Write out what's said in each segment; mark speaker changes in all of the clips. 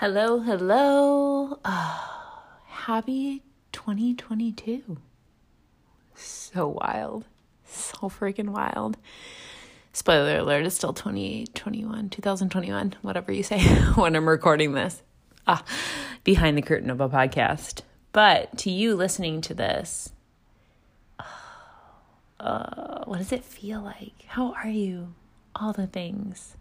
Speaker 1: Hello, hello. Oh, happy 2022. So wild. So freaking wild. Spoiler alert, it's still 2021, 2021, whatever you say when I'm recording this. Ah, behind the curtain of a podcast. But to you listening to this, uh, what does it feel like? How are you? All the things.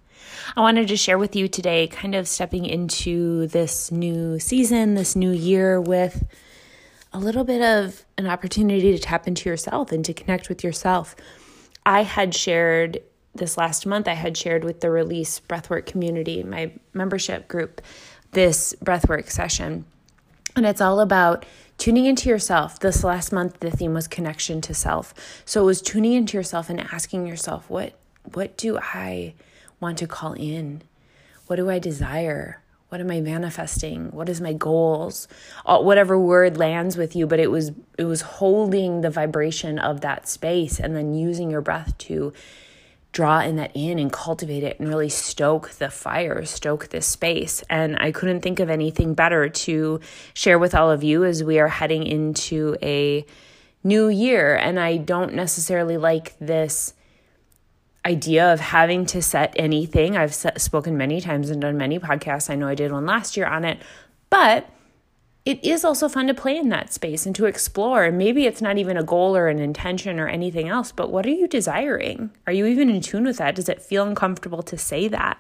Speaker 1: I wanted to share with you today, kind of stepping into this new season, this new year with a little bit of an opportunity to tap into yourself and to connect with yourself. I had shared this last month, I had shared with the Release Breathwork community, my membership group, this breathwork session. And it's all about tuning into yourself. This last month, the theme was connection to self. So it was tuning into yourself and asking yourself, what, what do I want to call in? What do I desire? What am I manifesting? What is my goals? Whatever word lands with you, but it was it was holding the vibration of that space and then using your breath to draw in that in and cultivate it and really stoke the fire, stoke this space. And I couldn't think of anything better to share with all of you as we are heading into a new year. And I don't necessarily like this idea of having to set anything. I've set, spoken many times and done many podcasts. I know I did one last year on it, but it is also fun to play in that space and to explore. Maybe it's not even a goal or an intention or anything else, but what are you desiring? Are you even in tune with that? Does it feel uncomfortable to say that?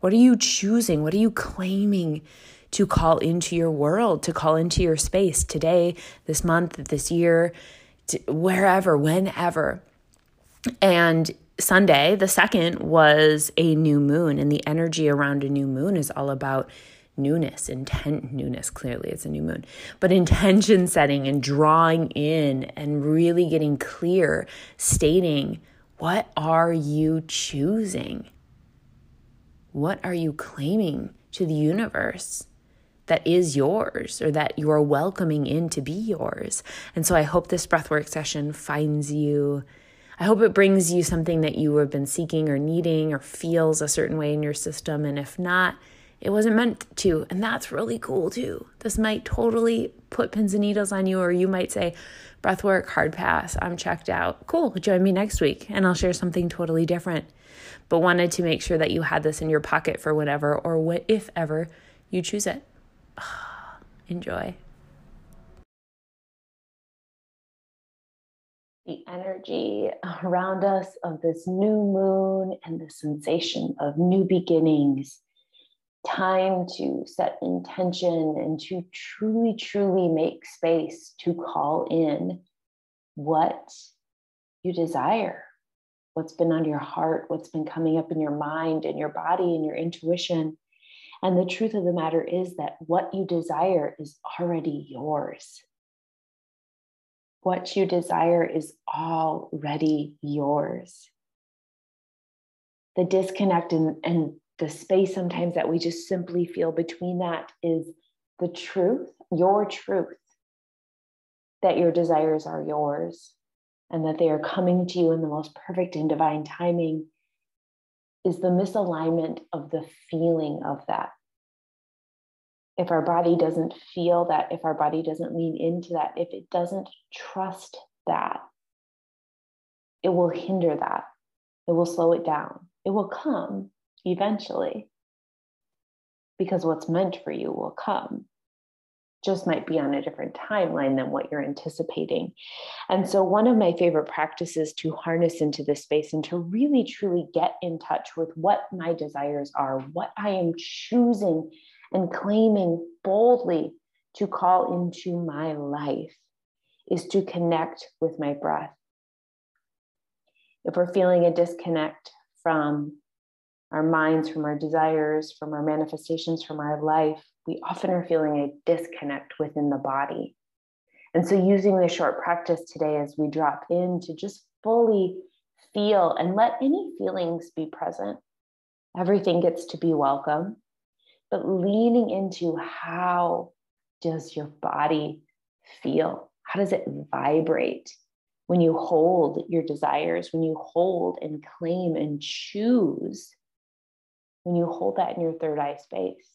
Speaker 1: What are you choosing? What are you claiming to call into your world, to call into your space today, this month, this year, wherever, whenever? And Sunday, the second, was a new moon, and the energy around a new moon is all about newness, intent, newness. Clearly, it's a new moon, but intention setting and drawing in and really getting clear, stating what are you choosing? What are you claiming to the universe? that is yours or that you're welcoming in to be yours. And so I hope this breathwork session finds you I hope it brings you something that you have been seeking or needing or feels a certain way in your system. And if not, it wasn't meant to. And that's really cool too. This might totally put pins and needles on you, or you might say, breathwork, hard pass, I'm checked out. Cool, join me next week and I'll share something totally different. But wanted to make sure that you had this in your pocket for whenever or what if ever you choose it. Enjoy. The energy around us of this new moon and the sensation of new beginnings. Time to set intention and to truly, truly make space to call in what you desire, what's been on your heart, what's been coming up in your mind and your body and your intuition. And the truth of the matter is that what you desire is already yours what you desire is already yours. The disconnect and, and the space sometimes that we just simply feel between that is the truth, your truth, that your desires are yours and that they are coming to you in the most perfect and divine timing is the misalignment of the feeling of that if our body doesn't feel that, if our body doesn't lean into that, if it doesn't trust that, it will hinder that. It will slow it down. It will come eventually because what's meant for you will come. Just might be on a different timeline than what you're anticipating. And so, one of my favorite practices to harness into this space and to really truly get in touch with what my desires are, what I am choosing and claiming boldly to call into my life is to connect with my breath. If we're feeling a disconnect from our minds, from our desires, from our manifestations, from our life, we often are feeling a disconnect within the body. And so, using this short practice today as we drop in to just fully feel and let any feelings be present, everything gets to be welcome. But leaning into how does your body feel? How does it vibrate when you hold your desires, when you hold and claim and choose, when you hold that in your third eye space?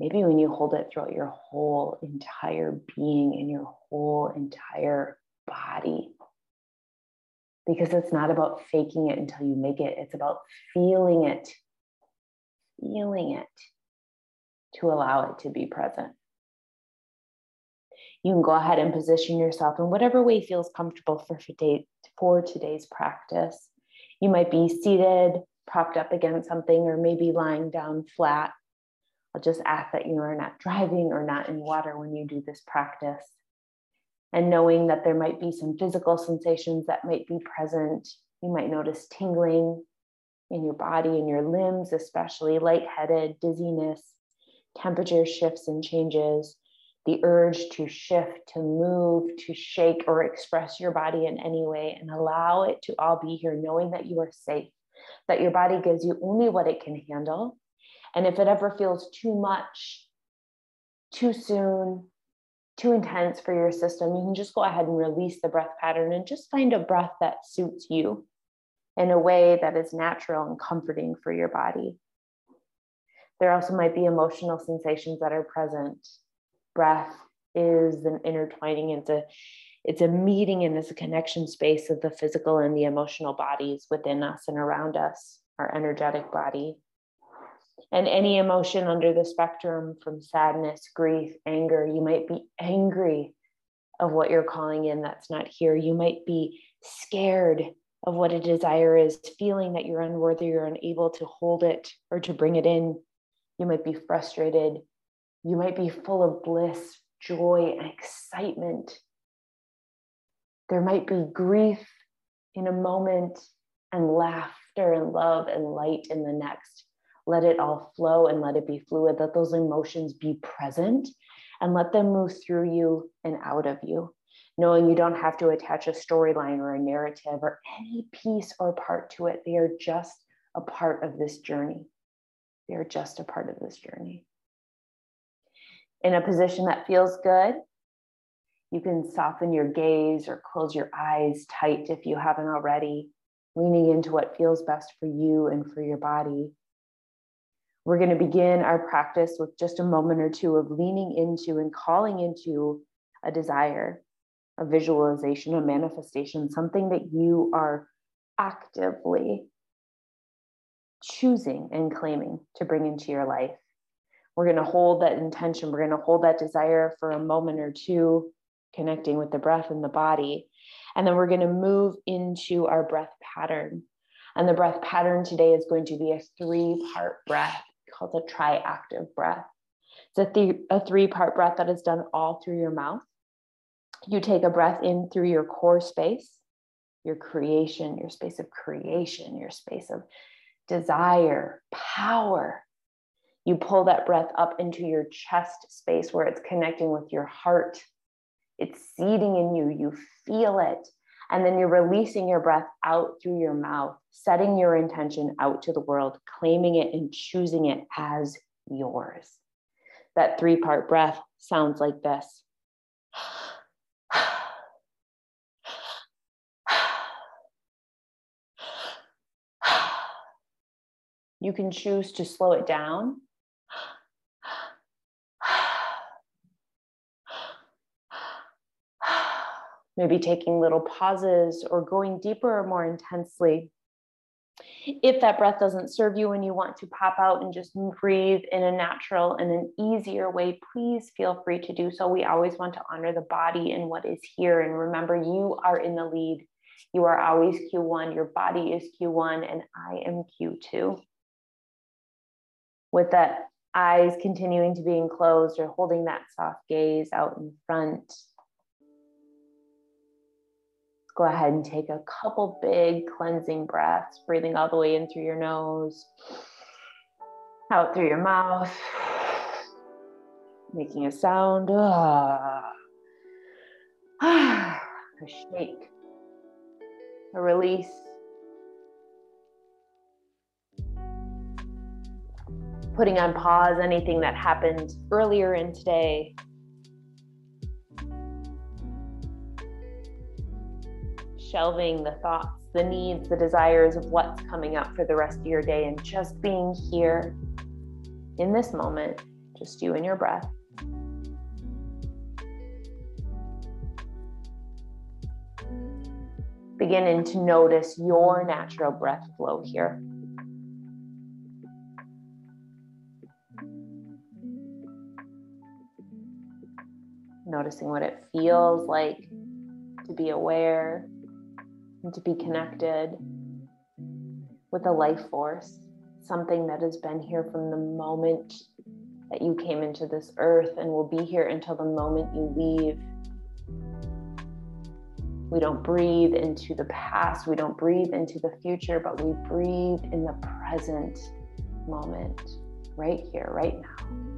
Speaker 1: Maybe when you hold it throughout your whole entire being and your whole entire body. Because it's not about faking it until you make it, it's about feeling it, feeling it to allow it to be present. You can go ahead and position yourself in whatever way feels comfortable for, today, for today's practice. You might be seated, propped up against something, or maybe lying down flat I'll just ask that you are not driving or not in water when you do this practice. And knowing that there might be some physical sensations that might be present. You might notice tingling in your body and your limbs, especially lightheaded, dizziness, temperature shifts and changes, the urge to shift, to move, to shake, or express your body in any way, and allow it to all be here, knowing that you are safe, that your body gives you only what it can handle, and if it ever feels too much, too soon, too intense for your system, you can just go ahead and release the breath pattern and just find a breath that suits you in a way that is natural and comforting for your body. There also might be emotional sensations that are present. Breath is an intertwining, it's a it's a meeting and it's a connection space of the physical and the emotional bodies within us and around us, our energetic body and any emotion under the spectrum from sadness, grief, anger. You might be angry of what you're calling in that's not here. You might be scared of what a desire is, feeling that you're unworthy or unable to hold it or to bring it in. You might be frustrated. You might be full of bliss, joy, and excitement. There might be grief in a moment and laughter and love and light in the next let it all flow and let it be fluid. Let those emotions be present and let them move through you and out of you, knowing you don't have to attach a storyline or a narrative or any piece or part to it. They are just a part of this journey. They are just a part of this journey. In a position that feels good, you can soften your gaze or close your eyes tight if you haven't already, leaning into what feels best for you and for your body. We're going to begin our practice with just a moment or two of leaning into and calling into a desire, a visualization, a manifestation, something that you are actively choosing and claiming to bring into your life. We're going to hold that intention, we're going to hold that desire for a moment or two, connecting with the breath and the body. And then we're going to move into our breath pattern. And the breath pattern today is going to be a three part breath called the triactive breath. It's a, th- a three part breath that is done all through your mouth. You take a breath in through your core space, your creation, your space of creation, your space of desire, power. You pull that breath up into your chest space where it's connecting with your heart. It's seeding in you. You feel it. And then you're releasing your breath out through your mouth, setting your intention out to the world, claiming it and choosing it as yours. That three part breath sounds like this. You can choose to slow it down maybe taking little pauses or going deeper or more intensely. If that breath doesn't serve you and you want to pop out and just breathe in a natural and an easier way, please feel free to do so. We always want to honor the body and what is here. And remember, you are in the lead. You are always Q1. Your body is Q1, and I am Q2. With that eyes continuing to being closed or holding that soft gaze out in front, go ahead and take a couple big cleansing breaths, breathing all the way in through your nose, out through your mouth, making a sound. Ah. a shake, a release. Putting on pause anything that happened earlier in today shelving the thoughts, the needs, the desires of what's coming up for the rest of your day, and just being here in this moment, just you and your breath. Beginning to notice your natural breath flow here. Noticing what it feels like to be aware and to be connected with a life force, something that has been here from the moment that you came into this earth and will be here until the moment you leave. We don't breathe into the past, we don't breathe into the future, but we breathe in the present moment, right here, right now.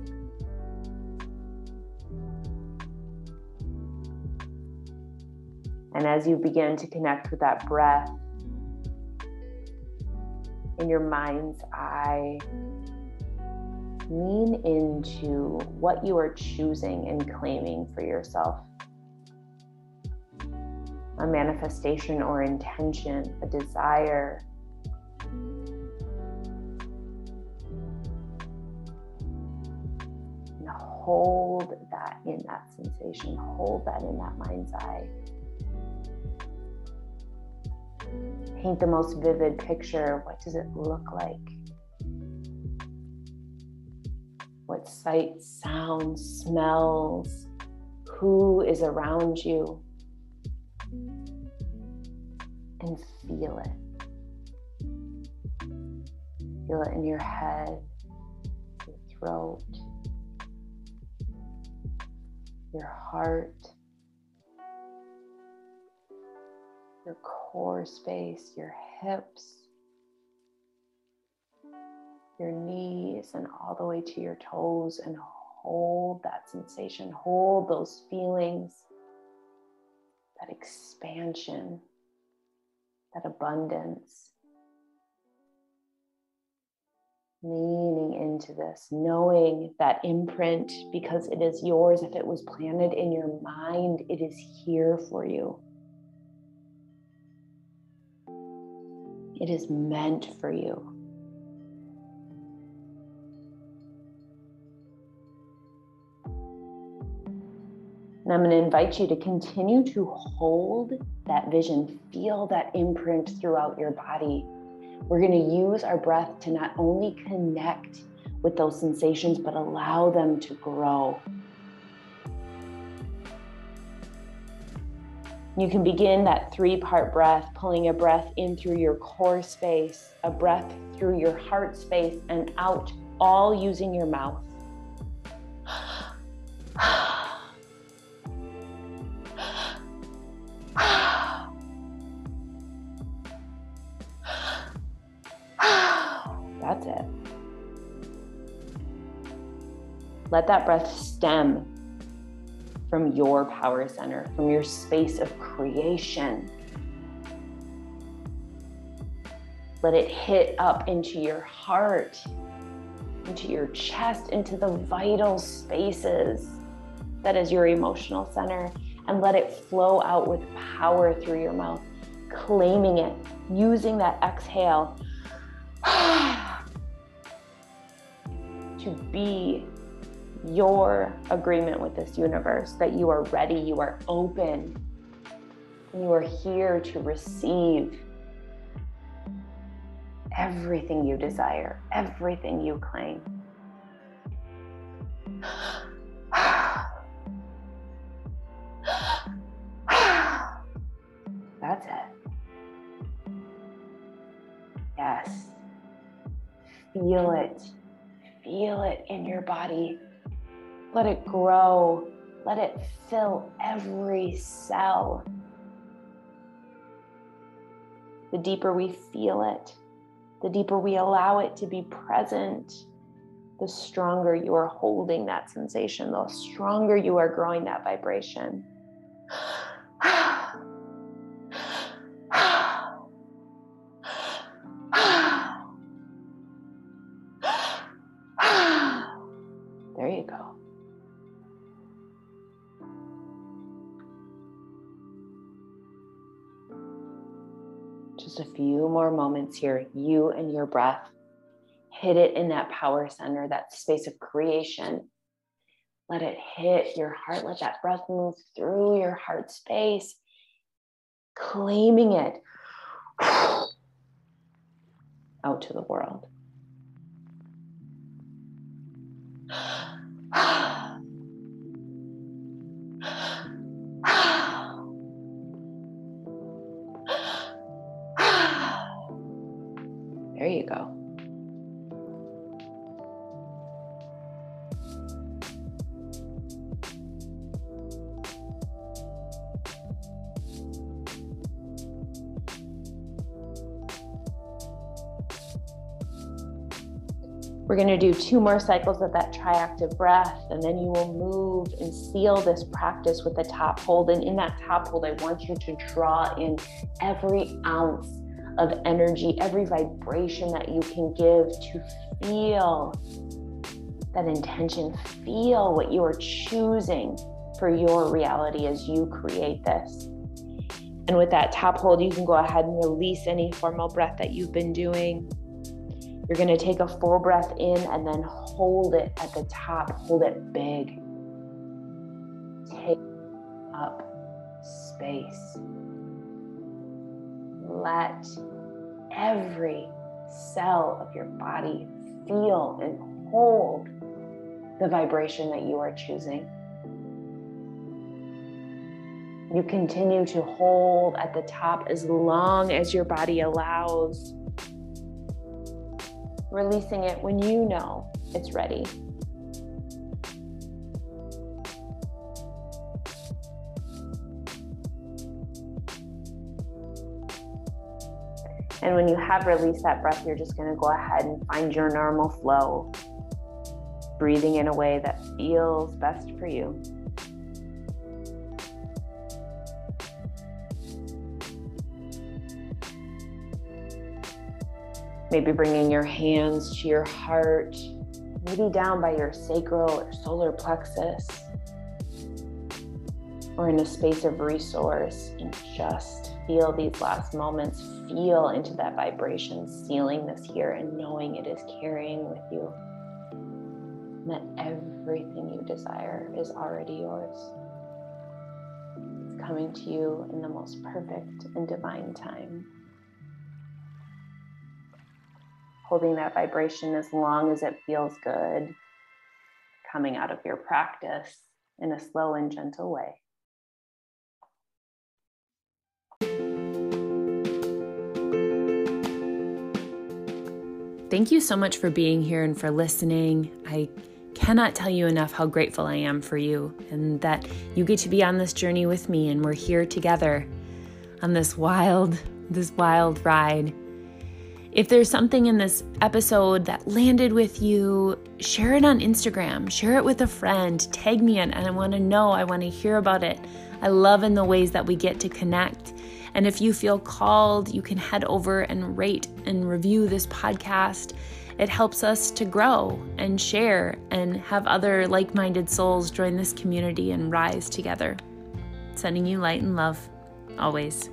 Speaker 1: And as you begin to connect with that breath in your mind's eye, lean into what you are choosing and claiming for yourself a manifestation or intention, a desire. And hold that in that sensation, hold that in that mind's eye. Paint the most vivid picture. What does it look like? What sights, sounds, smells, who is around you? And feel it. Feel it in your head, your throat, your heart. Your core space, your hips, your knees, and all the way to your toes, and hold that sensation, hold those feelings, that expansion, that abundance. Leaning into this, knowing that imprint because it is yours. If it was planted in your mind, it is here for you. It is meant for you. And I'm going to invite you to continue to hold that vision, feel that imprint throughout your body. We're going to use our breath to not only connect with those sensations, but allow them to grow. You can begin that three part breath, pulling a breath in through your core space, a breath through your heart space, and out, all using your mouth. That's it. Let that breath stem from your power center, from your space of creation. Let it hit up into your heart, into your chest, into the vital spaces that is your emotional center, and let it flow out with power through your mouth, claiming it, using that exhale to be your agreement with this universe that you are ready, you are open, you are here to receive everything you desire, everything you claim. That's it. Yes. Feel it. Feel it in your body. Let it grow. Let it fill every cell. the deeper we feel it, the deeper we allow it to be present, the stronger you are holding that sensation, the stronger you are growing that vibration. Moments here, you and your breath hit it in that power center, that space of creation. Let it hit your heart. Let that breath move through your heart space, claiming it out to the world. We're going to do two more cycles of that triactive breath, and then you will move and seal this practice with the top hold. And in that top hold, I want you to draw in every ounce of energy, every vibration that you can give to feel that intention, feel what you are choosing for your reality as you create this. And with that top hold, you can go ahead and release any formal breath that you've been doing. You're going to take a full breath in and then hold it at the top. Hold it big. Take up space. Let every cell of your body feel and hold the vibration that you are choosing. You continue to hold at the top as long as your body allows releasing it when you know it's ready. And when you have released that breath, you're just going to go ahead and find your normal flow, breathing in a way that feels best for you. Maybe bringing your hands to your heart, maybe down by your sacral or solar plexus, or in a space of resource, and just feel these last moments. Feel into that vibration, sealing this here and knowing it is carrying with you. And that everything you desire is already yours. It's coming to you in the most perfect and divine time. Holding that vibration as long as it feels good coming out of your practice in a slow and gentle way. Thank you so much for being here and for listening. I cannot tell you enough how grateful I am for you and that you get to be on this journey with me and we're here together on this wild, this wild ride. If there's something in this episode that landed with you, share it on Instagram, share it with a friend, tag me in, and I want to know, I want to hear about it. I love in the ways that we get to connect. And if you feel called, you can head over and rate and review this podcast. It helps us to grow and share and have other like minded souls join this community and rise together. Sending you light and love always.